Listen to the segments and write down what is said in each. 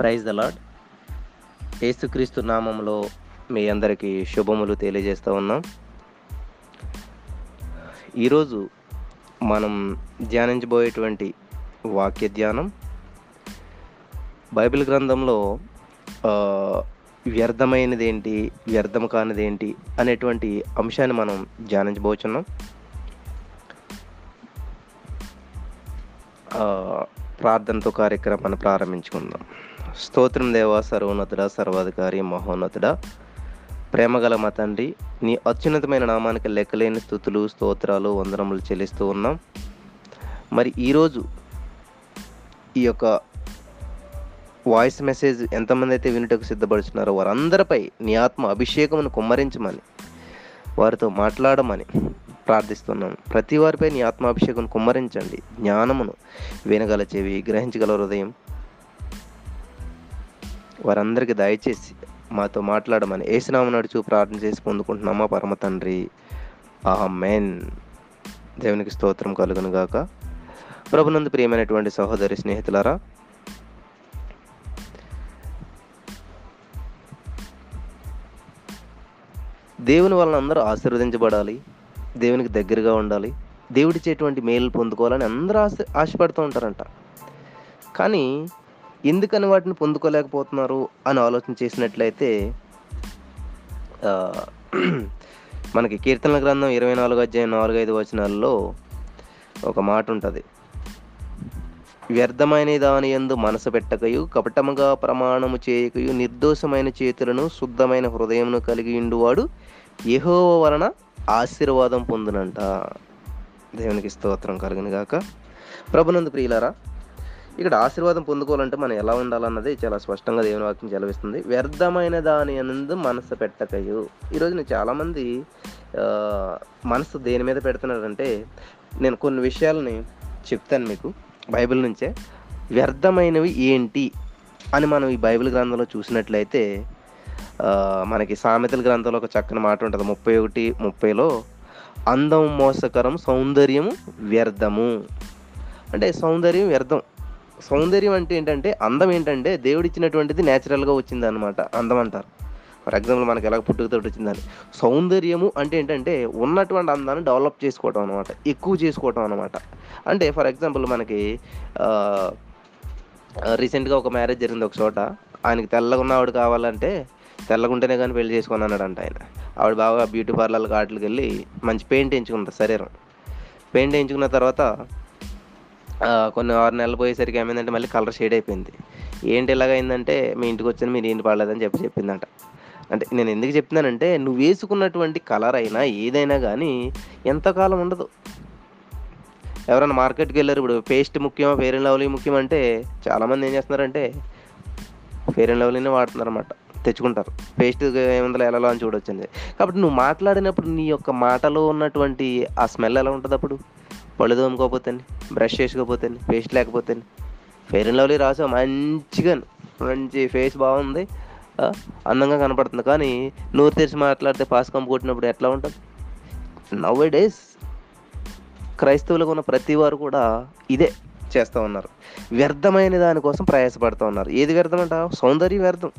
Praise the lord ఏసుక్రీస్తు నామంలో మీ అందరికీ శుభములు తెలియజేస్తూ ఉన్నాం. ఈరోజు మనం ధ్యానించబోయేటువంటి వాక్య ధ్యానం బైబిల్ గ్రంథంలో వ్యర్థమైనదేంటి వ్యర్థం కానిదేంటి అనేటువంటి అంశాన్ని మనం ధ్యానించబోచున్నాం. ప్రార్థనతో కార్యక్రమాన్ని ప్రారంభించుకుందాం. స్తోత్రం దేవా సర్వోన్నతుడ సర్వాధికారి మహోన్నతుడ. ప్రేమగల మా తండ్రి నీ అత్యున్నతమైన నామానికి లెక్కలేని స్థుతులు స్తోత్రాలు వందనములు చెల్లిస్తూ ఉన్నాం. మరి ఈరోజు ఈ యొక్క వాయిస్ మెసేజ్ ఎంతమంది అయితే వినుటకు సిద్ధపడుచున్నారో వారందరిపై నీ ఆత్మ అభిషేకమును కుమ్మరించమని వారితో మాట్లాడమని ప్రార్థిస్తున్నాను. ప్రతి వారిపై నీ ఆత్మాభిషేకం కుమ్మరించండి. జ్ఞానమును వినగల చెవి గ్రహించగల హృదయం వారందరికీ దయచేసి మాతో మాట్లాడమని ఏసునామ నడుచు ప్రార్థన చేసి పొందుకుంటున్నామా పరమ తండ్రి. ఆమెన్. దేవునికి స్తోత్రం కలుగును గాక. ప్రభునందు ప్రియమైనటువంటి సహోదరి స్నేహితులారా దేవుని వలన అందరూ ఆశీర్వదించబడాలి దేవునికి దగ్గరగా ఉండాలి దేవుడిచ్చేటువంటి మేలు పొందుకోవాలని అందరూ ఆశ ఆశపడుతూ ఉంటారంట. కానీ ఎందుకని వాటిని పొందుకోలేకపోతున్నారు అని ఆలోచన చేసినట్లయితే మనకి కీర్తనల గ్రంథం ఇరవై నాలుగు అధ్యాయం నాలుగు ఐదు వచనాల్లో ఒక మాట ఉంటుంది. వ్యర్థమైన దాని యందు మనసు పెట్టకయు కపటముగా ప్రమాణము చేయకయు నిర్దోషమైన చేతులను శుద్ధమైన హృదయమును కలిగి ఉండువాడు యెహోవ వలన ఆశీర్వాదం పొందునంట. దేవునికి స్తోత్రం కలిగిన గాక ప్రభునందు ప్రియులారా ఇక్కడ ఆశీర్వాదం పొందుకోవాలంటే మనం ఎలా ఉండాలన్నది చాలా స్పష్టంగా దేవుని వాక్యం చలవిస్తుంది వ్యర్థమైన దాని అనేది మనసు పెట్టకయు. ఈరోజు నేను చాలామంది మనసు దేని మీద పెడుతున్నారంటే నేను కొన్ని విషయాలని చెప్తాను మీకు బైబిల్ నుంచే. వ్యర్థమైనవి ఏంటి అని మనం ఈ బైబిల్ గ్రంథంలో చూసినట్లయితే మనకి సామెతల గ్రంథంలో ఒక చక్కని మాట ఉంటుంది. ముప్పై ఒకటి ముప్పైలో అందం మోసకరం సౌందర్యము వ్యర్థము. అంటే సౌందర్యం వ్యర్థం. సౌందర్యం అంటే ఏంటంటే అందం ఏంటంటే దేవుడిచ్చినటువంటిది న్యాచురల్గా వచ్చింది అనమాట అందం అంటారు. ఫర్ ఎగ్జాంపుల్ మనకి ఎలా పుట్టుకతో వచ్చిందని. సౌందర్యము అంటే ఏంటంటే ఉన్నటువంటి అందాన్ని డెవలప్ చేసుకోవటం అనమాట ఎక్కువ చేసుకోవటం అనమాట అంటే ఫర్ ఎగ్జాంపుల్ మనకి రీసెంట్గా ఒక మ్యారేజ్ జరిగింది ఒక చోట. ఆయనకి తెల్లగా ఉన్న ఆవిడ కావాలంటే తెల్లగా ఉంటేనే కానీ పెళ్ళి చేసుకుని అన్నాడంట ఆయన. ఆవిడ బాగా బ్యూటీ పార్లర్ వాటికి వెళ్ళి మంచి పెయింట్ వేయించుకుంది శరీరం. పెయింట్ వేయించుకున్న తర్వాత కొన్ని ఆరు నెలలు పోయేసరికి ఏమైందంటే మళ్ళీ కలర్ షేడ్ అయిపోయింది. ఏంటి ఇలాగైందంటే మీ ఇంటికి వచ్చిన మీరు ఏంటి పడలేదని చెప్పి చెప్పిందంట. అంటే నేను ఎందుకు చెప్తున్నానంటే నువ్వు వేసుకున్నటువంటి కలర్ అయినా ఏదైనా కానీ ఎంతకాలం ఉండదు. ఎవరైనా మార్కెట్కి వెళ్ళారు ఇప్పుడు పేస్ట్ ముఖ్యమా ఫేర్ అండ్ లవ్లీ ముఖ్యం అంటే చాలామంది ఏం చేస్తున్నారంటే ఫేర్ అండ్ లవ్లీనే వాడుతున్నారు అనమాట తెచ్చుకుంటారు. పేస్ట్ ఏముందో ఎలా అని చూడొచ్చింది కాబట్టి నువ్వు మాట్లాడినప్పుడు నీ యొక్క మాటలో ఉన్నటువంటి ఆ స్మెల్ ఎలా ఉంటుంది అప్పుడు పళ్ళు తోముకోకపోతే బ్రష్ చేసుకోకపోతే పేస్ట్ లేకపోతే ఫెయిర్ అండ్ లవ్లీ రాసావు మంచిగా మంచి ఫేస్ బాగుంది. అందంగా కనపడుతుంది. కానీ నోరు తెరిచి మాట్లాడితే పాస్ కంపు కొట్టినప్పుడు ఎట్లా ఉంటుంది నవ్ డేస్ క్రైస్తవులకు ఉన్న ప్రతి వారు కూడా ఇదే చేస్తూ ఉన్నారు. వ్యర్థమైన దానికోసం ప్రయాసపడుతూ ఉన్నారు. ఏది వ్యర్థం అంట సౌందర్య వ్యర్థం.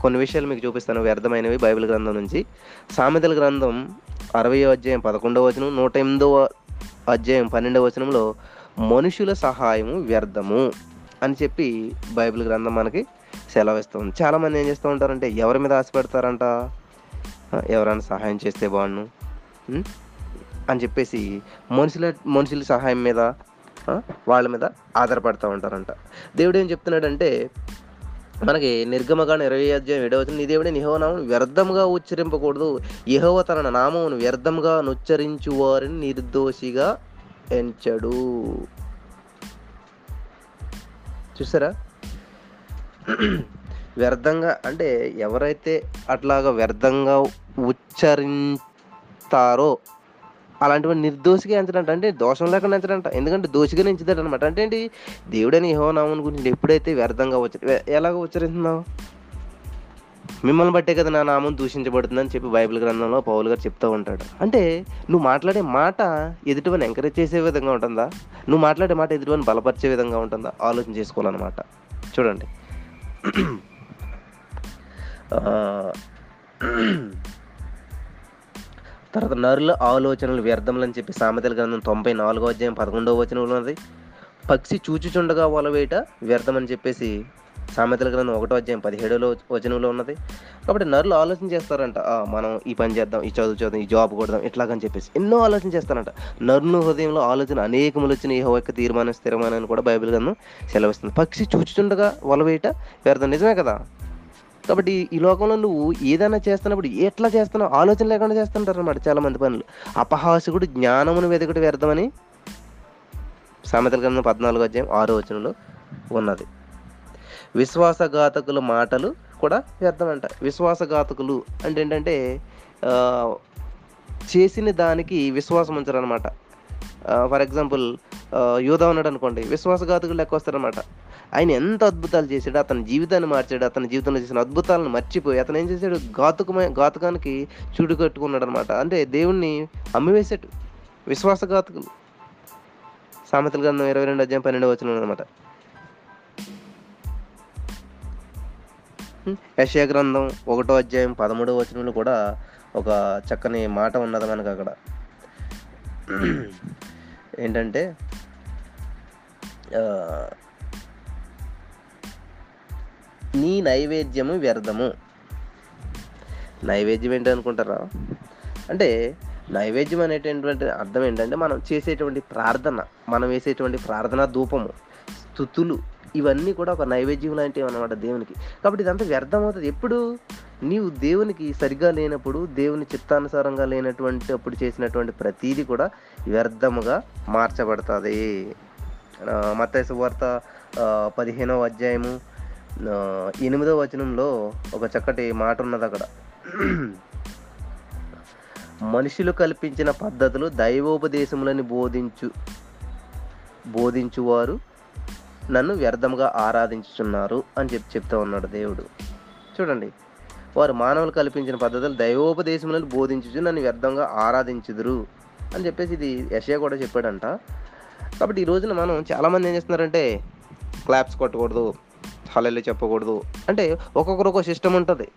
కొన్ని విషయాలు మీకు చూపిస్తాను. వ్యర్థమైనవి బైబిల్ గ్రంథం నుంచి. సామెతల గ్రంథం అరవై అధ్యాయం పదకొండవ వచనం నూట ఎనిమిదవ అధ్యాయం పన్నెండవ వచనంలో మనుషుల సహాయము వ్యర్థము అని చెప్పి బైబిల్ గ్రంథం మనకి సెలవిస్తుంది. చాలామంది ఏం చేస్తూ ఉంటారంటే ఎవరి మీద ఆశపెడతారంట? ఎవరైనా సహాయం చేస్తే బాగుండు. అని చెప్పేసి మనుషుల మనుషుల సహాయం మీద వాళ్ళ మీద ఆధారపడుతూ ఉంటారంట. దేవుడు ఏం చెప్తున్నాడంటే మనకి నిర్గమగాను ఇరవై అధ్యాయం ఏడవచనం నీ దేవుడే నామం వ్యర్థంగా ఉచ్చరింపకూడదు. యహోవ తన నామమును వ్యర్థంగా నుచ్చరించు వారిని నిర్దోషిగా ఎంచడు. చూసారా? వ్యర్థంగా అంటే ఎవరైతే అట్లాగా వ్యర్థంగా ఉచ్చరిస్తారో అలాంటివి నిర్దోషిగా ఎంచడంట. అంటే దోషం లేకుండా ఎంచడంట. ఎందుకంటే దోషిగా ఎంచుతాడు అనమాట అంటే ఏంటి? దేవుడని యెహోవానామం గురించి ఎప్పుడైతే వ్యర్థంగా ఉచ్చరి ఎలాగ ఉచ్చరిస్తున్నావు? మిమ్మల్ని బట్టే కదా నా నామం దూషించబడుతుందని చెప్పి బైబిల్ గ్రంథంలో పౌలు గారు చెప్తూ ఉంటాడు. అంటే నువ్వు మాట్లాడే మాట ఎదుటివని ఎంకరేజ్ చేసే విధంగా ఉంటుందా? నువ్వు మాట్లాడే మాట ఎదుటివని బలపరిచే విధంగా ఉంటుందా? ఆలోచన చేసుకోవాలన్నమాట. చూడండి. తర్వాత నరుల ఆలోచనలు వ్యర్థములని చెప్పి సామెతల గ్రంథం తొంభై నాలుగో అధ్యాయం పదకొండవ వచనంలో ఉన్నది. పక్షి చూచుచుండగా వలవేట వ్యర్థమని చెప్పేసి సామెతల గ్రంథం ఒకటో అధ్యాయం పదిహేడులో వచనంలో ఉన్నది. కాబట్టి నరులు ఆలోచన చేస్తారంట మనం ఈ పని చేద్దాం ఈ చదువు చదువు ఈ జాబ్ కొడదాం ఇట్లాగని చెప్పేసి. ఎన్నో ఆలోచన చేస్తారంట. నరును హృదయంలో ఆలోచన అనేకములు వచ్చిన ఏ యొక్క తీర్మానం స్థిరమైన కూడా బైబిల్ గ్రంథం సెలవిస్తుంది. పక్షి చూచుచుండగా వలవేట వ్యర్థం. నిజమే కదా? కాబట్టి ఈ లోకంలో నువ్వు ఏదైనా చేస్తున్నప్పుడు ఎట్లా చేస్తున్నావు ఆలోచన లేకుండా చేస్తుంటారు అనమాట చాలా మంది పనులు. అపహాసకుడు జ్ఞానమును వెదకటి వ్యర్థమని సామెతల గ్రంథం పద్నాలుగు అధ్యాయం ఆరో వచనంలో ఉన్నది. విశ్వాసఘాతకుల మాటలు కూడా వ్యర్థమంట. విశ్వాసఘాతకులు అంటే ఏంటంటే చేసిన దానికి విశ్వాసం ఉంచరు అనమాట ఫర్ ఎగ్జాంపుల్ యోధ ఉన్నాడు అనుకోండి విశ్వాసఘాతకులు లెక్క వస్తారనమాట ఆయన ఎంత అద్భుతాలు చేశాడు అతని జీవితాన్ని మార్చాడు అతని జీవితంలో చేసిన అద్భుతాలను మర్చిపోయి అతను ఏం చేశాడు? ఘాతుకమే ఘాతుకానికి చూడు కట్టుకున్నాడు అనమాట అంటే దేవుణ్ణి అమ్మివేశాడు విశ్వాసఘాతకులు సామెతల గ్రంథం ఇరవై రెండు అధ్యాయం పన్నెండు వచ్చిన అనమాట యశయ గ్రంథం ఒకటో అధ్యాయం పదమూడవ వచనంలో కూడా ఒక చక్కని మాట ఉన్నది మనకు అక్కడ. ఏంటంటే నీ నైవేద్యము వ్యర్థము. నైవేద్యం ఏంటి అనుకుంటారా? అంటే నైవేద్యం అనేటటువంటి అర్థం ఏంటంటే మనం చేసేటువంటి ప్రార్థన మనం వేసేటువంటి ప్రార్థన ధూపము స్థుతులు ఇవన్నీ కూడా ఒక నైవేద్యం లాంటివి అనమాట దేవునికి. కాబట్టి ఇదంతా వ్యర్థం అవుతుంది ఎప్పుడు? నీవు దేవునికి సరిగా లేనప్పుడు దేవుని చిత్తానుసారంగా లేనటువంటి అప్పుడు చేసినటువంటి ప్రతీది కూడా వ్యర్థముగా మార్చబడుతుంది. మత్తయి వార్త పదిహేనవ అధ్యాయము ఎనిమిదవ వచనంలో ఒక చక్కటి మాట ఉన్నది అక్కడ మనుషులు కల్పించిన పద్ధతులు దైవోపదేశములని బోధించు బోధించువారు నన్ను వ్యర్థంగా ఆరాధించుచున్నారు అని చెప్పి చెప్తా ఉన్నాడు దేవుడు. చూడండి వారు మానవులు కల్పించిన పద్ధతులు దైవోపదేశములను బోధించుచు నన్ను వ్యర్థంగా ఆరాధించుదురు అని చెప్పేసి ఇది యశయ కూడా చెప్పాడంట. కాబట్టి ఈ రోజున మనం చాలామంది ఏం చేస్తున్నారంటే క్లాప్స్ కొట్టకూడదు హలెల్లు చెప్పకూడదు. అంటే ఒక్కొక్కరు ఒక సిస్టమ్ ఉంటుంది.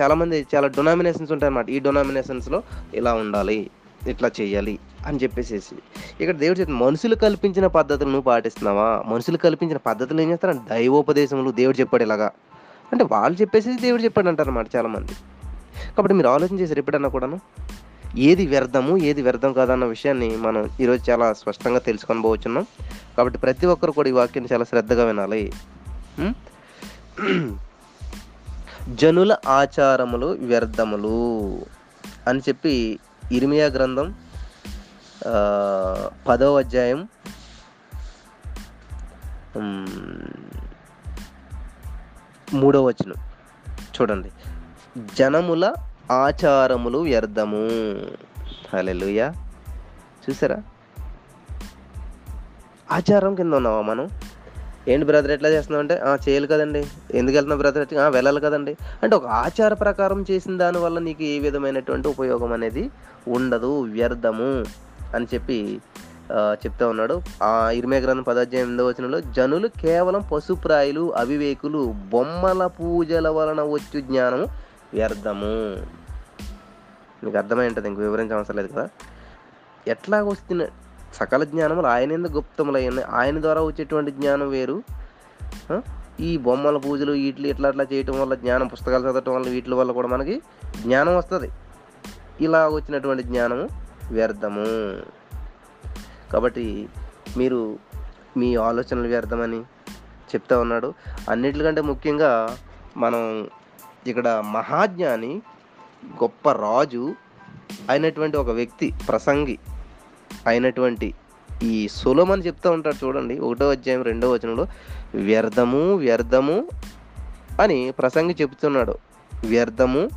చాలామంది చాలా డొనామినేషన్స్ ఉంటాయి అన్నమాట. ఈ డొనామినేషన్స్లో ఇలా ఉండాలి ఇట్లా చేయాలి అని చెప్పేసేసి. ఇక్కడ దేవుడు చెప్తుంది మనుషులు కల్పించిన పద్ధతులు నువ్వు పాటిస్తున్నావా? మనుషులు కల్పించిన పద్ధతులు ఏం చేస్తారంటే దైవోపదేశములు దేవుడు చెప్పాడు ఇలాగా. అంటే వాళ్ళు చెప్పేసి దేవుడు చెప్పాడు అంటారు అన్నమాట చాలామంది. కాబట్టి మీరు ఆలోచన చేశారు ఎప్పుడన్నా కూడాను? ఏది వ్యర్థము ఏది వ్యర్థం కాదన్న విషయాన్ని మనం ఈరోజు చాలా స్పష్టంగా తెలుసుకొని పోవచ్చున్నాం. కాబట్టి ప్రతి ఒక్కరు కూడా ఈ వాక్యాన్ని చాలా శ్రద్ధగా వినాలి. జనుల ఆచారములు వ్యర్థములు అని చెప్పి ఇరిమియా గ్రంథం పదవ అధ్యాయం మూడో వచనం. చూడండి. జనముల ఆచారములు వ్యర్థము. హల్లెలూయా. చూసారా? ఆచారం కింద ఉన్నావా మనం? ఏంటి బ్రదర్ ఎట్లా చేస్తున్నావు అంటే చేయాలి కదండి. ఎందుకు వెళ్తున్నావు బ్రదర్ వెళ్ళాలి కదండి. అంటే ఒక ఆచార ప్రకారం చేసిన దానివల్ల నీకు ఏ విధమైనటువంటి ఉపయోగం అనేది ఉండదు వ్యర్థము అని చెప్పి చెప్తా ఉన్నాడు. ఆ ఇరిమే గ్రంథం పదాధ్యాయం ఎనిమిదో వచనంలో జనులు కేవలం పశుప్రాయులు అవివేకులు బొమ్మల పూజల వలన వచ్చు జ్ఞానము వ్యర్థము. మీకు అర్థమై ఉంటుంది ఇంక వివరించవసరం లేదు కదా. ఎట్లా వస్తున్న సకల జ్ఞానములు ఆయన ఎందుకు గుప్తములయ్యాయి ఆయన ద్వారా వచ్చేటువంటి జ్ఞానం వేరు. ఈ బొమ్మల పూజలు వీటిలు ఇట్లా అట్లా చేయటం వల్ల జ్ఞానం పుస్తకాలు చదవటం వల్ల వీటి వల్ల కూడా మనకి జ్ఞానం వస్తుంది. ఇలా వచ్చినటువంటి జ్ఞానము వ్యర్థము. కాబట్టి మీరు మీ ఆలోచనలు వ్యర్థమని చెప్తా ఉన్నాడు. అన్నిటికంటే ముఖ్యంగా మనం ఇక్కడ మహాజ్ఞాని గొప్ప రాజు అయినటువంటి ఒక వ్యక్తి ప్రసంగి అయినటువంటి ఈ సులమని చెప్తూ ఉంటాడు చూడండి ఒకటో అధ్యాయం రెండో వచనంలో వ్యర్థము వ్యర్థము అని ప్రసంగి చెప్తున్నాడు వ్యర్థము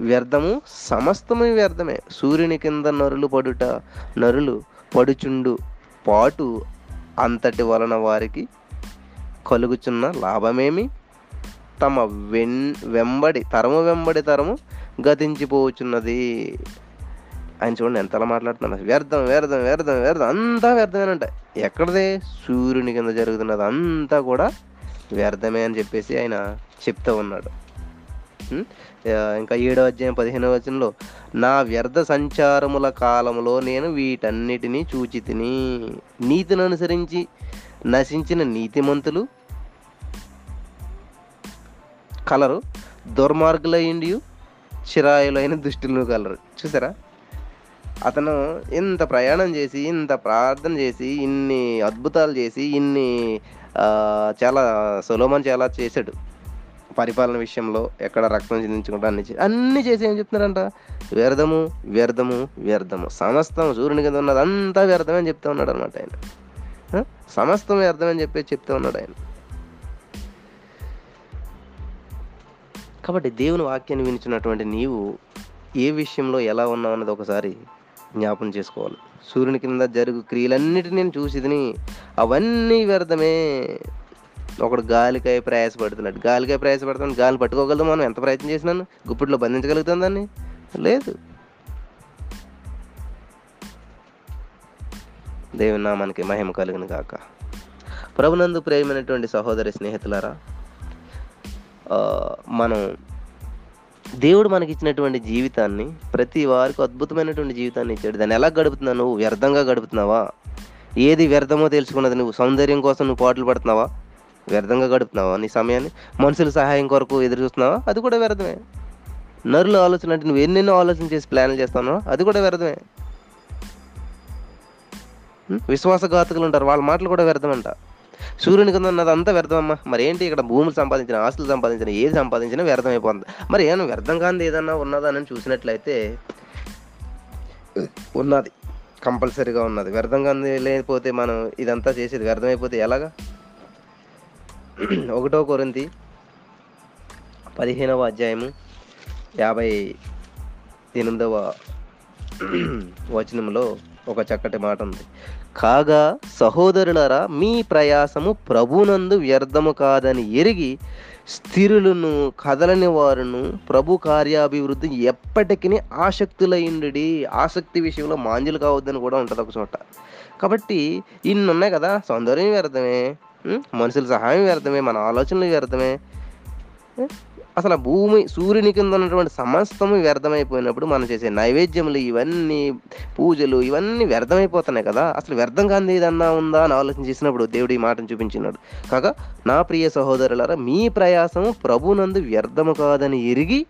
వ్యర్థము సమస్తము వ్యర్థమే. సూర్యుని కింద నరులు పడుట నరులు పడుచుండు. పాటు అంతటి వలన వారికి కలుగుచున్న లాభమేమి? తమ వెన్ వెంబడి తరము వెంబడి తరము గతించిపోవచ్చున్నది. ఆయన చూడండి ఎంతలా మాట్లాడుతున్నాడు. వ్యర్థం వ్యర్థం వ్యర్థం వ్యర్థం అంతా వ్యర్థమేనంట. ఎక్కడదే? సూర్యుని కింద జరుగుతున్నది అంతా కూడా వ్యర్థమే అని చెప్పేసి ఆయన చెప్తూ ఉన్నాడు. ఇంకా ఏడో అధ్యాయం పదిహేనవ వచనంలో నా వ్యర్థ సంచారముల కాలంలో నేను వీటన్నిటినీ చూచి తిని నీతిని అనుసరించి నశించిన నీతిమంతులు కలరు దుర్మార్గులైండి చిరాయులైన దుష్టులను కలరు. చూసారా? అతను ఇంత ప్రయాణం చేసి ఇంత ప్రార్థన చేసి ఇన్ని అద్భుతాలు చేసి ఇన్ని చాలా సులభం చాలా చేశాడు. పరిపాలన విషయంలో ఎక్కడ రక్తం చెందించుకుంటా అన్ని అన్ని చేసి ఏం చెప్తున్నారంట? వ్యర్థము వ్యర్థము వ్యర్థము. సమస్తం సూర్యుని కింద ఉన్నది అంతా వ్యర్థమే అని చెప్తా ఉన్నాడు అనమాట ఆయన. సమస్తం వ్యర్థమని చెప్పి చెప్తా ఉన్నాడు ఆయన. కాబట్టి దేవుని వాక్యాన్ని వినిచినటువంటి నీవు ఏ విషయంలో ఎలా ఉన్నావు అన్నది ఒకసారి జ్ఞాపం చేసుకోవాలి. సూర్యుని కింద జరుగు క్రియలన్నిటిని నేను చూసిదిని అవన్నీ వ్యర్థమే ఒకడు గాలికాయ ప్రయాసపడుతున్నాడు. గాలికాయ ప్రయాసపడుతున్నాడు. గాలి పట్టుకోగలదు మనం. ఎంత ప్రయత్నం చేసినాను గుప్పిట్లో బంధించగలుగుతాం దాన్ని? లేదు. దేవుని నామానికి మహిమ కలిగిన కాక ప్రభునందు ప్రేమైనటువంటి సహోదరి స్నేహితులారా మనం దేవుడు మనకి ఇచ్చినటువంటి జీవితాన్ని ప్రతి వారికి అద్భుతమైనటువంటి జీవితాన్ని ఇచ్చాడు. దాన్ని ఎలా గడుపుతున్నావు నువ్వు? వ్యర్థంగా గడుపుతున్నావా? ఏది వ్యర్థమో తెలుసుకున్నది నువ్వు? సౌందర్యం కోసం నువ్వు పాటలు పడుతున్నావా? వ్యర్థంగా గడుపుతున్నావా? నీ సమయాన్ని మనుషుల సహాయం కొరకు ఎదురు చూస్తున్నావా? అది కూడా వ్యర్థమే. నరుల ఆలోచన అంటే నువ్వు ఎన్నెన్నో ఆలోచన చేసి ప్లాన్లు చేస్తానో అది కూడా వ్యర్థమే. విశ్వాసఘాతకులు ఉంటారు. వాళ్ళ మాటలు కూడా వ్యర్థమంట. సూర్యుని కింద ఉన్నది అంతా వ్యర్థమమ్మా. మరి ఏంటి ఇక్కడ భూములు సంపాదించిన ఆస్తులు సంపాదించిన ఏది సంపాదించినా వ్యర్థమైపోతుంది. మరి ఏమైనా వ్యర్థం కాని ఏదన్నా ఉన్నదా అని చూసినట్లయితే ఉన్నది. కంపల్సరీగా ఉన్నది. వ్యర్థంగా లేకపోతే మనం ఇదంతా చేసేది వ్యర్థమైపోతే ఎలాగా? ఒకటో కొరింది పదిహేనవ అధ్యాయము యాభై ఎనిమిదవ వచనంలో ఒక చక్కటి మాట ఉంది. కాగా సహోదరులరా మీ ప్రయాసము ప్రభునందు వ్యర్థము కాదని ఎరిగి స్థిరులను కదలని వారును ప్రభు కార్యాభివృద్ధి ఎప్పటికీ ఆసక్తులైండి ఆసక్తి విషయంలో మాంజులు కావద్దని కూడా ఉంటుంది ఒక చోట. కాబట్టి ఇన్ని ఉన్నాయి కదా సౌందర్యం వ్యర్థమే. మనుషుల సహాయం వ్యర్థమే మన ఆలోచనలు వ్యర్థమే. అసలు భూమి సూర్యుని కింద ఉన్నటువంటి సమస్తము వ్యర్థమైపోయినప్పుడు మనం చేసే నైవేద్యములు ఇవన్నీ పూజలు ఇవన్నీ వ్యర్థమైపోతున్నాయి కదా. అసలు వ్యర్థం కాంది ఏదన్నా ఉందా అని ఆలోచన చేసినప్పుడు దేవుడు ఈ మాటను చూపించినాడు. కాగా నా ప్రియ సహోదరులారా మీ ప్రయాసము ప్రభునందు వ్యర్థము కాదని ఎరిగి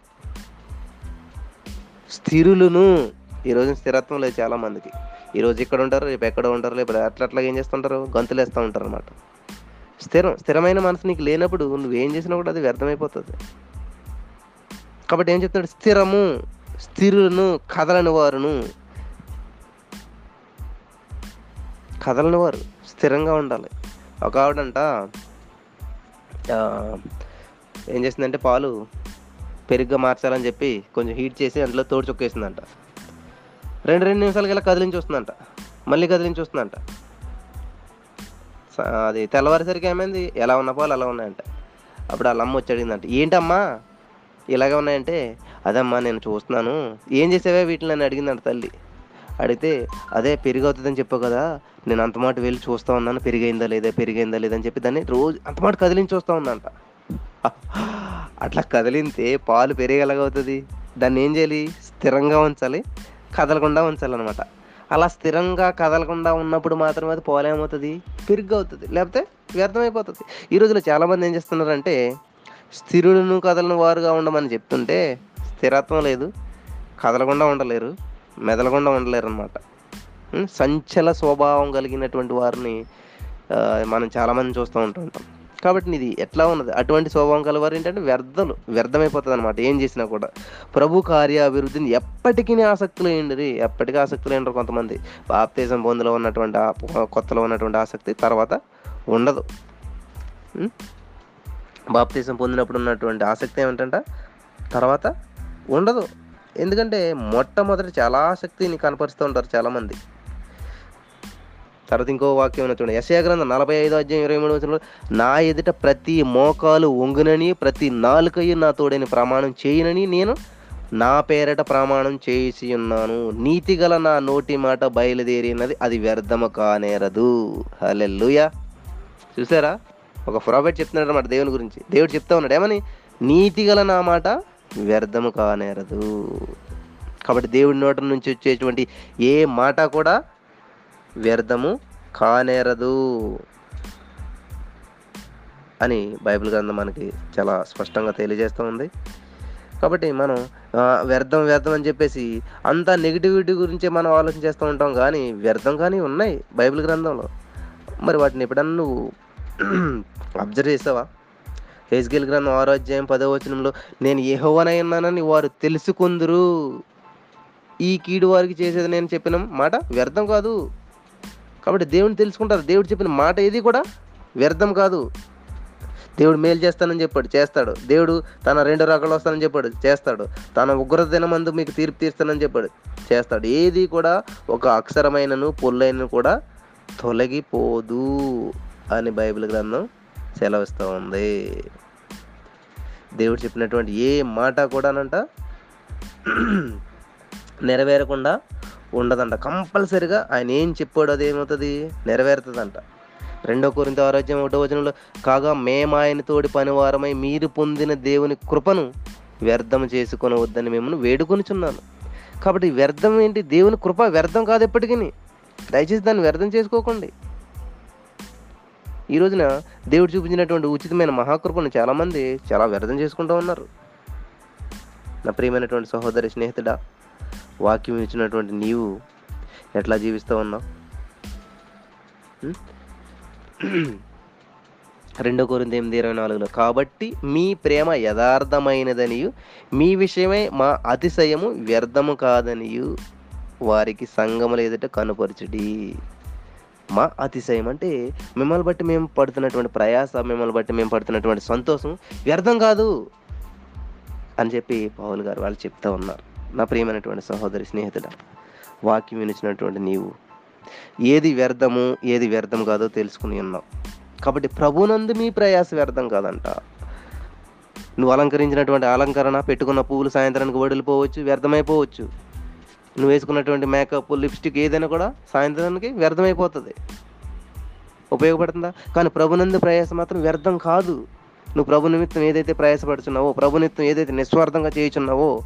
స్థిరులను. ఈరోజు స్థిరత్వం లేదు చాలామందికి. ఈరోజు ఇక్కడ ఉంటారు రేపు ఎక్కడ ఉంటారు లేకపోతే అట్లా అట్లా ఏం చేస్తుంటారు? గంతులు వేస్తూ ఉంటారు అనమాట స్థిరం స్థిరమైన మనసు నీకు లేనప్పుడు నువ్వు ఏం చేసినా కూడా అది వ్యర్థమైపోతుంది. కాబట్టి ఏం చెప్తాడు? స్థిరము స్థిరులను కదలని వారును. కదలని వారు స్థిరంగా ఉండాలి. ఒక ఆవిడంట ఏం చేసిందంటే పాలు పెరుగ్గా మార్చాలని చెప్పి కొంచెం హీట్ చేసి అందులో తోడు చొక్కేసిందంట. రెండు రెండు నిమిషాలకి ఇలా కదిలించి వస్తుందంట. మళ్ళీ కదిలించి వస్తుందంట. అది తెల్లవారేసరికి ఏమైంది? ఎలా ఉన్న పాలు అలా ఉన్నాయంట అప్పుడు వాళ్ళ అమ్మ వచ్చి అడిగిందంట ఏంటమ్మా? ఇలాగే ఉన్నాయంటే? అదమ్మా నేను చూస్తున్నాను. ఏం చేసావే వీటిని? అని అడిగిందంట తల్లి. అడిగితే అదే పెరిగవుతుందని చెప్పావు కదా నేను అంతమాట వెళ్ళి చూస్తూ ఉన్నాను. పెరిగైందా లేదా పెరిగైందా లేదా అని చెప్పి దాన్ని రోజు అంతమాట కదిలించి చూస్తూ ఉందంట. అట్లా కదిలింతే పాలు పెరిగేలాగవుతుంది దాన్ని ఏం చేయాలి? స్థిరంగా ఉంచాలి కదలకుండా ఉంచాలన్నమాట. అలా స్థిరంగా కదలకుండా ఉన్నప్పుడు మాత్రం అది పోలేమవుతుంది? ఏమవుతుంది అవుతుంది లేకపోతే వ్యర్థమైపోతుంది. ఈ రోజుల్లో చాలామంది ఏం చేస్తున్నారంటే స్థిరులను కదలని వారుగా ఉండమని చెప్తుంటే స్థిరత్వం లేదు కదలకుండా ఉండలేరు మెదలకుండా ఉండలేరు అనమాట సంచల స్వభావం కలిగినటువంటి వారిని మనం చాలామంది చూస్తూ ఉంటూ ఉంటాం. కాబట్టి ఇది ఎట్లా ఉన్నది? అటువంటి స్వభావం కలవారు ఏంటంటే వ్యర్థలు వ్యర్థమైపోతుంది అనమాట ఏం చేసినా కూడా. ప్రభు కార్య అభివృద్ధిని ఎప్పటికీ ఆసక్తులు ఏంటి ఎప్పటికీ ఆసక్తులు ఏంటారు కొంతమంది? బాప్తేజం పొందులో ఉన్నటువంటి ఆ- కొత్తలో ఉన్నటువంటి ఆసక్తి తర్వాత ఉండదు. బాప్తీసం పొందినప్పుడు ఉన్నటువంటి ఆసక్తి ఏమిటంట? తర్వాత ఉండదు. ఎందుకంటే మొట్టమొదటి చాలా ఆసక్తిని కనపరుస్తూ ఉంటారు చాలామంది. తర్వాత ఇంకో వాక్యం ఉన్న చూడండి. యశయ గ్రంథం నలభై ఐదో అధ్యాయం ఇరవై మూడు వచ్చిన నా ఎదుట ప్రతి మోకాలు ఒంగునని ప్రతి నాలుకయ్య నా తోడని ప్రమాణం చేయనని నేను నా పేరట ప్రమాణం చేసి ఉన్నాను. నీతిగల నా నోటి మాట బయలుదేరినది అది వ్యర్థము కానేరదు. హలెల్లుయా. చూసారా? ఒక ప్రాఫెట్ చెప్తున్నాడు అనమాట దేవుని గురించి. దేవుడు చెప్తా ఉన్నాడు ఏమని? నీతి గల నా మాట వ్యర్థము కానేరదు. కాబట్టి దేవుడి నోట నుంచి వచ్చేటువంటి ఏ మాట కూడా వ్యర్థము కానేరదు అని బైబిల్ గ్రంథం మనకి చాలా స్పష్టంగా తెలియజేస్తూ ఉంది. కాబట్టి మనం వ్యర్థం వ్యర్థం అని చెప్పేసి అంతా నెగిటివిటీ గురించే మనం ఆలోచన చేస్తూ ఉంటాం కానీ వ్యర్థం కానీ ఉన్నాయి బైబిల్ గ్రంథంలో. మరి వాటిని ఎప్పుడన్నా నువ్వు అబ్జర్వ్ చేసావా? హేజ్గిల్ గ్రంథం ఆరో అధ్యాయం పదో వచనంలో నేను ఏహోవనై ఉన్నానని వారు తెలుసుకుందరు. ఈ కీడు వారికి చేసేది నేను చెప్పిన మాట వ్యర్థం కాదు. కాబట్టి దేవుని తెలుసుకుంటారు. దేవుడు చెప్పిన మాట ఏది కూడా వ్యర్థం కాదు. దేవుడు మేలు చేస్తానని చెప్పాడు చేస్తాడు. దేవుడు తన రెండు రకాలు వస్తానని చెప్పాడు చేస్తాడు. తన ఉగ్ర దినమందు మీకు తీర్పు తీస్తానని చెప్పాడు చేస్తాడు. ఏది కూడా ఒక అక్షరమైనను పొల్లైనను కూడా తొలగిపోదు అని బైబిల్ గ్రంథం సెలవిస్తూ ఉంది. దేవుడు చెప్పినటువంటి ఏ మాట కూడానంట నెరవేరకుండా ఉండదంట. కంపల్సరిగా ఆయన ఏం చెప్పాడు అది ఏమవుతుంది? నెరవేరుతుందంట. రెండో కొరింత ఆరోగ్యం ఒకటో వచనంలో కాగా మేము ఆయన తోడి పనివారమై మీరు పొందిన దేవుని కృపను వ్యర్థం చేసుకొని వద్దని మిమ్మల్ని వేడుకొనిచున్నాను. కాబట్టి వ్యర్థం ఏంటి? దేవుని కృప వ్యర్థం కాదు ఎప్పటికీ దయచేసి దాన్ని వ్యర్థం చేసుకోకండి. ఈ రోజున దేవుడు చూపించినటువంటి ఉచితమైన మహాకృపను చాలామంది చాలా వ్యర్థం చేసుకుంటూ ఉన్నారు. నా ప్రియమైనటువంటి సహోదరి స్నేహితుడా వాక్యం ఇచ్చినటువంటి నీవు ఎట్లా జీవిస్తూ ఉన్నావు? రెండో కొరింది ఎనిమిది ఇరవై నాలుగులో కాబట్టి మీ ప్రేమ యథార్థమైనదనియు మీ విషయమై మా అతిశయము వ్యర్థము కాదనియు వారికి సంగములు ఎదుట కనుపరచుడి. మా అతిశయం అంటే మిమ్మల్ని బట్టి మేము పడుతున్నటువంటి ప్రయాస మిమ్మల్ని బట్టి మేము పడుతున్నటువంటి సంతోషం వ్యర్థం కాదు అని చెప్పి పావుల్ గారు వాళ్ళు చెప్తా ఉన్నారు. నా ప్రియమైనటువంటి సహోదరి స్నేహితుడ వాక్యం వినిచినటువంటి నీవు. ఏది వ్యర్థము ఏది వ్యర్థం కాదో తెలుసుకుని ఉన్నావు. కాబట్టి ప్రభునందు మీ ప్రయాస వ్యర్థం కాదంట. నువ్వు అలంకరించినటువంటి అలంకరణ పెట్టుకున్న పువ్వులు సాయంత్రానికి వడిలిపోవచ్చు వ్యర్థమైపోవచ్చు. నువ్వు వేసుకున్నటువంటి మేకప్ లిప్స్టిక్ ఏదైనా కూడా సాయంత్రానికి వ్యర్థమైపోతుంది. ఉపయోగపడుతుందా? కానీ ప్రభునందు ప్రయాస మాత్రం వ్యర్థం కాదు. నువ్వు ప్రభు నిమిత్తం ఏదైతే ప్రయాసపడుచున్నావో ప్రభు నిమిత్తం ఏదైతే నిస్వార్థంగా చేయుచున్నావో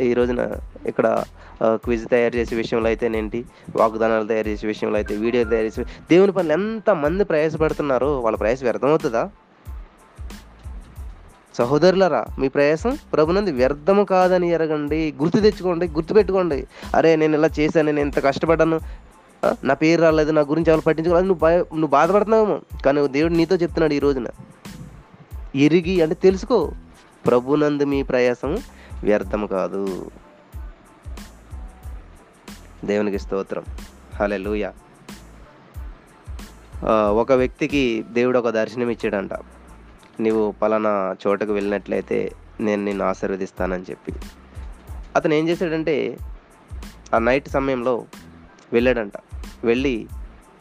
ఈ రోజున ఇక్కడ క్విజ్ తయారు చేసే విషయంలో అయితేనేంటి వాగ్దానాలు తయారు చేసే విషయంలో అయితే వీడియో తయారు చేసే దేవుని పనులు ఎంత మంది ప్రయాసపడుతున్నారో వాళ్ళ ప్రయాసం వ్యర్థమవుతుందా? సహోదరులరా మీ ప్రయాసం ప్రభునంది వ్యర్థము కాదని ఎరగండి గుర్తు తెచ్చుకోండి గుర్తు పెట్టుకోండి అరే నేను ఇలా చేశాను నేను ఇంత కష్టపడ్డాను నా పేరు రాలేదు నా గురించి ఎవరు పట్టించుకోలేదు నువ్వు భయ నువ్వు బాధపడుతున్నావేమో. కానీ దేవుడు నీతో చెప్తున్నాడు ఈ రోజున. ఎరిగి అంటే తెలుసుకో ప్రభునందు మీ ప్రయాసం వ్యర్థం కాదు. దేవునికి స్తోత్రం. హలే లూయ ఒక వ్యక్తికి దేవుడు ఒక దర్శనం ఇచ్చాడంట. నీవు పలానా చోటకు వెళ్ళినట్లయితే నేను నిన్ను ఆశీర్వదిస్తానని చెప్పి. అతను ఏం చేశాడంటే ఆ నైట్ సమయంలో వెళ్ళాడంట. వెళ్ళి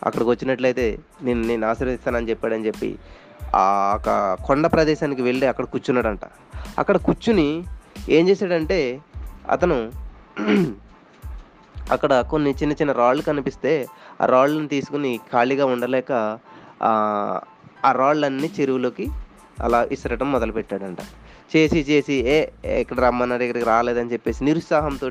అక్కడికి వచ్చినట్లయితే నేను నేను ఆశీర్వదిస్తానని చెప్పాడని చెప్పి ఆ ఒక కొండ ప్రదేశానికి వెళ్ళి అక్కడ కూర్చున్నాడంట. అక్కడ కూర్చుని ఏం చేశాడంటే అతను అక్కడ కొన్ని చిన్న చిన్న రాళ్ళు కనిపిస్తే ఆ రాళ్ళని తీసుకుని ఖాళీగా ఉండలేక ఆ రాళ్ళన్నీ చెరువులోకి అలా ఇసరటం మొదలుపెట్టాడంట. చేసి చేసి ఏ ఇక్కడ రమ్మన్నారు ఇక్కడికి రాలేదని చెప్పేసి నిరుత్సాహంతో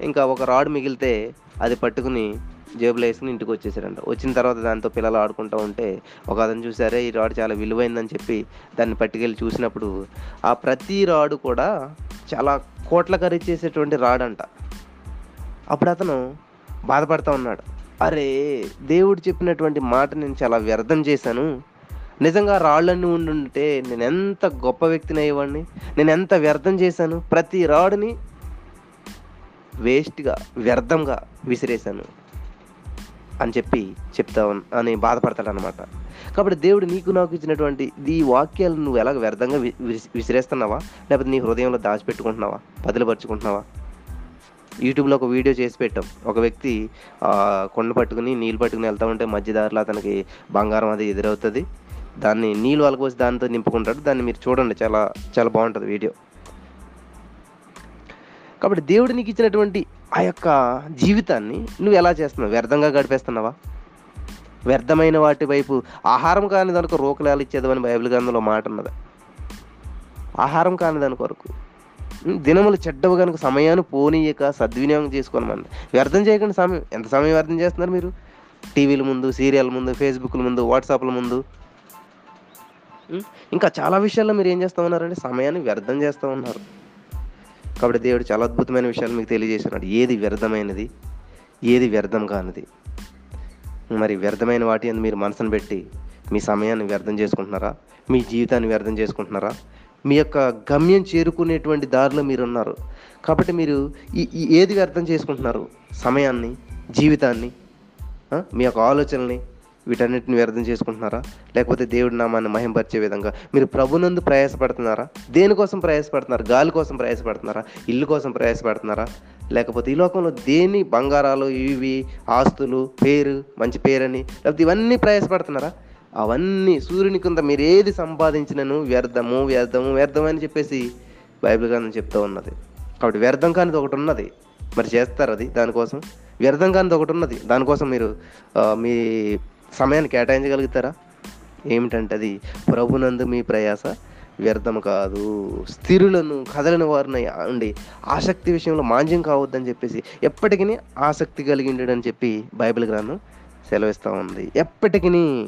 ఇంకా ఒక రాడ్ మిగిలితే అది పట్టుకుని జేబులో వేసుకుని ఇంటికి వచ్చేసాడంట వచ్చిన తర్వాత దాంతో పిల్లలు ఆడుకుంటూ ఉంటే ఒక అతను చూసారే ఈ రాడ్ చాలా విలువైందని చెప్పి దాన్ని పట్టుకెళ్ళి చూసినప్పుడు ఆ ప్రతి రాడు కూడా చాలా కోట్ల ఖరీదు చేసేటువంటి రాడ్ అంట అప్పుడు అతను బాధపడుతూ ఉన్నాడు. అరే దేవుడు చెప్పినటువంటి మాట నేను చాలా వ్యర్థం చేశాను. నిజంగా రాళ్ళన్నీ ఉండుంటే నేను ఎంత గొప్ప వ్యక్తిని అయ్యేవాడిని? నేను ఎంత వ్యర్థం చేశాను? ప్రతి రాడుని వేస్ట్గా వ్యర్థంగా విసిరేశాను. అని చెప్పి చెప్తా అని బాధపడతాడు అనమాట కాబట్టి దేవుడు నీకు నాకు ఇచ్చినటువంటి ఈ వాక్యాలు నువ్వు ఎలాగ వ్యర్థంగా వి- విసిరేస్తున్నావా? లేకపోతే నీ హృదయంలో దాచిపెట్టుకుంటున్నావా? బదులుపరుచుకుంటున్నావా? యూట్యూబ్లో ఒక వీడియో చేసి పెట్టాం. ఒక వ్యక్తి కొండ పట్టుకుని నీళ్ళు పట్టుకుని వెళ్తా ఉంటే మధ్యదారిలో అతనికి బంగారం అది ఎదురవుతుంది. దాన్ని నీళ్ళు వాళ్ళకోసి దానితో నింపుకుంటాడు. దాన్ని మీరు చూడండి. చాలా చాలా బాగుంటుంది వీడియో. కాబట్టి దేవుడు నీకు ఇచ్చినటువంటి ఆ యొక్క జీవితాన్ని నువ్వు ఎలా చేస్తున్నావు? వ్యర్థంగా గడిపేస్తున్నావా? వ్యర్థమైన వాటి వైపు ఆహారం కాని దానికి రోకలాలు ఇచ్చేదని బైబిల్ గ్రంథంలో మాట ఉన్నది. ఆహారం కాని దాని కొరకు. దినములు చెడ్డవు కనుక సమయాన్ని పోనీయక సద్వినియోగం చేసుకోనమంది వ్యర్థం చేయకండి సమయం ఎంత సమయం వ్యర్థం చేస్తున్నారు మీరు? టీవీల ముందు సీరియల్ ముందు ఫేస్బుక్ల ముందు వాట్సాప్ల ముందు. ఇంకా చాలా విషయాల్లో మీరు ఏం చేస్తూ ఉన్నారంటే సమయాన్ని వ్యర్థం చేస్తూ ఉన్నారు. కాబట్టి దేవుడు చాలా అద్భుతమైన విషయాలు మీకు తెలియజేస్తున్నాడు ఏది వ్యర్థమైనది ఏది వ్యర్థం కానిది. మరి వ్యర్థమైన వాటి అని మీరు మనసును పెట్టి మీ సమయాన్ని వ్యర్థం చేసుకుంటున్నారా? మీ జీవితాన్ని వ్యర్థం చేసుకుంటున్నారా? మీ యొక్క గమ్యం చేరుకునేటువంటి దారిలో మీరు ఉన్నారు కాబట్టి మీరు ఈ ఏది వ్యర్థం చేసుకుంటున్నారు? సమయాన్ని జీవితాన్ని మీ యొక్క ఆలోచనల్ని వీటన్నిటిని వ్యర్థం చేసుకుంటున్నారా? లేకపోతే దేవుడి నామాన్ని మహింపరిచే విధంగా మీరు ప్రభునందు ప్రయాసపడుతున్నారా? దేనికోసం ప్రయాసపడుతున్నారు? గాలి కోసం ప్రయాసపడుతున్నారా? ఇల్లు కోసం ప్రయాసపడుతున్నారా? లేకపోతే ఈ లోకంలో దేని బంగారాలు ఇవి ఆస్తులు పేరు మంచి పేరని లేకపోతే ఇవన్నీ ప్రయాసపడుతున్నారా? అవన్నీ సూర్యుని కింద మీరు ఏది సంపాదించినను వ్యర్థము వ్యర్థము వ్యర్థం అని చెప్పేసి బైబిల్ గ్రంథం చెప్తూ ఉన్నది. కాబట్టి వ్యర్థం కానిది ఒకటి ఉన్నది. మరి చేస్తారు అది దానికోసం? వ్యర్థం కానిది ఒకటి ఉన్నది. దానికోసం మీరు మీ సమయాన్ని కేటాయించగలుగుతారా? ఏమిటంటే అది ప్రభునందు మీ ప్రయాస వ్యర్థం కాదు. స్థిరులను కదలని వారిని ఉండి ఆసక్తి విషయంలో మాంద్యం కావద్దని చెప్పేసి ఎప్పటికీ ఆసక్తి కలిగి ఉండడని చెప్పి బైబిల్ గ్రంథం సెలవిస్తూ ఉంది. ఎప్పటికీ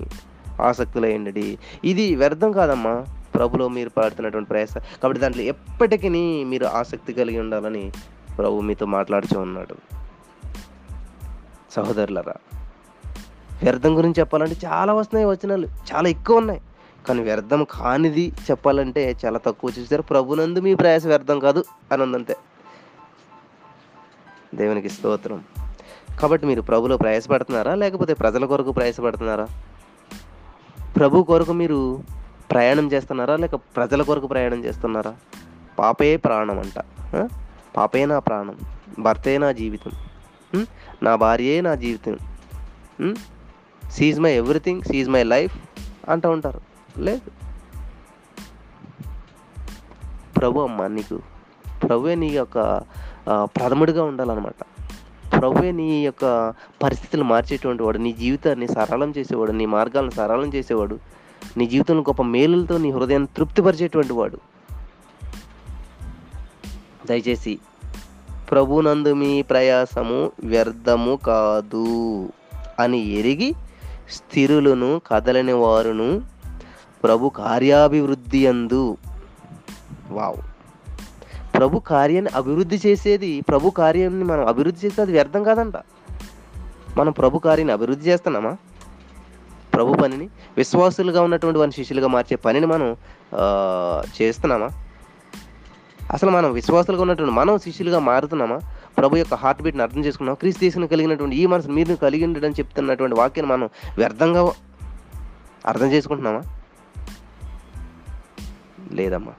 ఆసక్తులు ఇది వ్యర్థం కాదమ్మా. ప్రభులో మీరు పాడుతున్నటువంటి ప్రయాస. కాబట్టి దాంట్లో ఎప్పటికీ మీరు ఆసక్తి కలిగి ఉండాలని ప్రభు మీతో మాట్లాడుతూ ఉన్నాడు. సహోదరులరా వ్యర్థం గురించి చెప్పాలంటే చాలా వస్తున్నాయి వచనాలు చాలా ఎక్కువ ఉన్నాయి. కానీ వ్యర్థం కానిది చెప్పాలంటే చాలా తక్కువ చూసారు ప్రభునందు మీ ప్రయాస వ్యర్థం కాదు అని ఉందంతే. దేవునికి స్తోత్రం. కాబట్టి మీరు ప్రభులో ప్రయాసపడుతున్నారా లేకపోతే ప్రజల కొరకు ప్రయాసపడుతున్నారా ప్రభు కొరకు మీరు ప్రయాణం చేస్తున్నారా? లేక ప్రజల కొరకు ప్రయాణం చేస్తున్నారా? పాపే ప్రాణం అంట. పాపే నా ప్రాణం. భర్తే నా జీవితం. నా భార్యే నా జీవితం. She's my everything she's my life అంటూ ఉంటారు. లేదు. ప్రభు అమ్మ నీకు. ప్రభువే నీ యొక్క ప్రథముడిగా ఉండాలన్నమాట. ప్రభువే నీ యొక్క పరిస్థితులు మార్చేటువంటి వాడు నీ జీవితాన్ని సరళం చేసేవాడు నీ మార్గాలను సరళం చేసేవాడు నీ జీవితంలో గొప్ప మేలులతో నీ హృదయాన్ని తృప్తిపరిచేటువంటి వాడు. దయచేసి ప్రభునందు మీ ప్రయాసము వ్యర్థము కాదు అని ఎరిగి స్థిరులను కదలని వారును ప్రభు కార్యాభివృద్ధి అందు వావ్. ప్రభు కార్యాన్ని అభివృద్ధి చేసేది ప్రభు కార్యాన్ని మనం అభివృద్ధి చేస్తే అది వ్యర్థం కాదంట. మనం ప్రభు కార్యాన్ని అభివృద్ధి చేస్తున్నామా? ప్రభు పనిని విశ్వాసులుగా ఉన్నటువంటి వారిని శిష్యులుగా మార్చే పనిని మనం చేస్తున్నామా? అసలు మనం విశ్వాసులుగా ఉన్నటువంటి మనం శిష్యులుగా మారుతున్నామా? ప్రభు యొక్క హార్ట్ బీట్ని అర్థం చేసుకున్నాం. క్రీస్తు దేశం కలిగినటువంటి ఈ మనసు మీరు కలిగి ఉండడం చెప్తున్నటువంటి వాక్యాన్ని మనం వ్యర్థంగా అర్థం చేసుకుంటున్నామా? లేదమ్మా.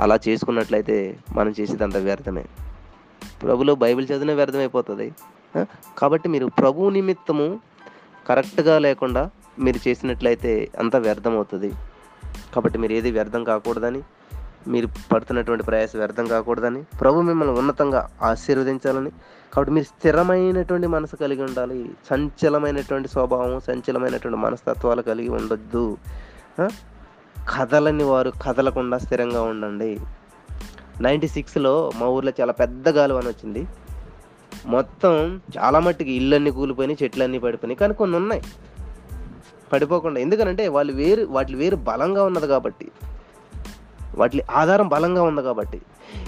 అలా చేసుకున్నట్లయితే మనం చేసేదంతా వ్యర్థమే. ప్రభులో బైబిల్ చదివిన వ్యర్థమైపోతుంది. కాబట్టి మీరు ప్రభు నిమిత్తము కరెక్ట్గా లేకుండా మీరు చేసినట్లయితే అంతా వ్యర్థం అవుతుంది కాబట్టి మీరు ఏది వ్యర్థం కాకూడదని మీరు పడుతున్నటువంటి ప్రయాస వ్యర్థం కాకూడదని ప్రభు మిమ్మల్ని ఉన్నతంగా ఆశీర్వదించాలని కాబట్టి మీరు స్థిరమైనటువంటి మనసు కలిగి ఉండాలి. చంచలమైనటువంటి స్వభావం సంచలమైనటువంటి మనస్తత్వాలు కలిగి ఉండొద్దు. ఆ? కదలని వారు కదలకుండా స్థిరంగా ఉండండి. నైంటీ సిక్స్లో మా ఊర్లో చాలా పెద్ద గాలి అని వచ్చింది. మొత్తం చాలా మట్టుకి ఇళ్ళన్నీ కూలిపోయినాయి చెట్లన్నీ పడిపోయినాయి. కానీ కొన్ని ఉన్నాయి. పడిపోకుండా. ఎందుకనంటే వాళ్ళు వేరు వాటి వేరు బలంగా ఉన్నది కాబట్టి. వాటి ఆధారం బలంగా ఉంది కాబట్టి.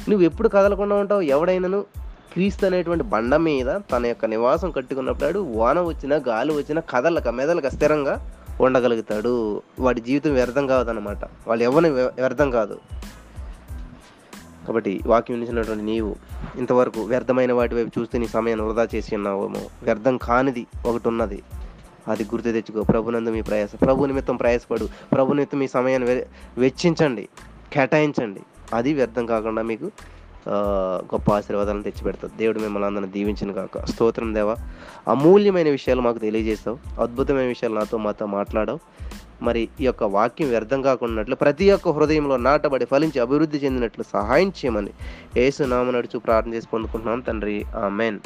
నువ్వు ఎప్పుడు కదలకుండా ఉంటావు? ఎవడైనాను? క్రీస్తు అనేటువంటి బండ మీద తన యొక్క నివాసం కట్టుకున్నప్పుడు వాన వచ్చినా గాలి వచ్చినా కదలక మెదలక స్థిరంగా ఉండగలుగుతాడు. వాడి జీవితం వ్యర్థం కాదనమాట వాళ్ళు ఎవరిని వ్య- వ్యర్థం కాదు. కాబట్టి వాక్యం నిలిచినటువంటి నీవు ఇంతవరకు వ్యర్థమైన వాటి వైపు చూస్తే నీ సమయాన్ని వృధా చేసి ఉన్నావేమో. వ్యర్థం కానిది ఒకటి ఉన్నది అది గుర్తు తెచ్చుకో. ప్రభునందు మీ ప్రయాస ప్రభు నిమిత్తం ప్రయాసపడు. ప్రభు నిమిత్తం మీ సమయాన్ని వె- వెచ్చించండి. కేటాయించండి. అది వ్యర్థం కాకుండా మీకు గొప్ప ఆశీర్వాదాలను తెచ్చిపెడతావు దేవుడు మిమ్మల్ని అందరిని దీవించిన కాక స్తోత్రం దేవా. అమూల్యమైన విషయాలు మాకు తెలియజేస్తావు అద్భుతమైన విషయాలు నాతో మాతో మాట్లాడావు. మరి ఈ యొక్క వాక్యం వ్యర్థం కాకుండా ప్రతి ఒక్క హృదయంలో నాటబడి ఫలించి అభివృద్ధి చెందినట్లు సహాయం చేయమని ఏసునామ నడుచు ప్రార్థన చేసి పొందుకుంటున్నాం తండ్రి. ఆ మెయిన్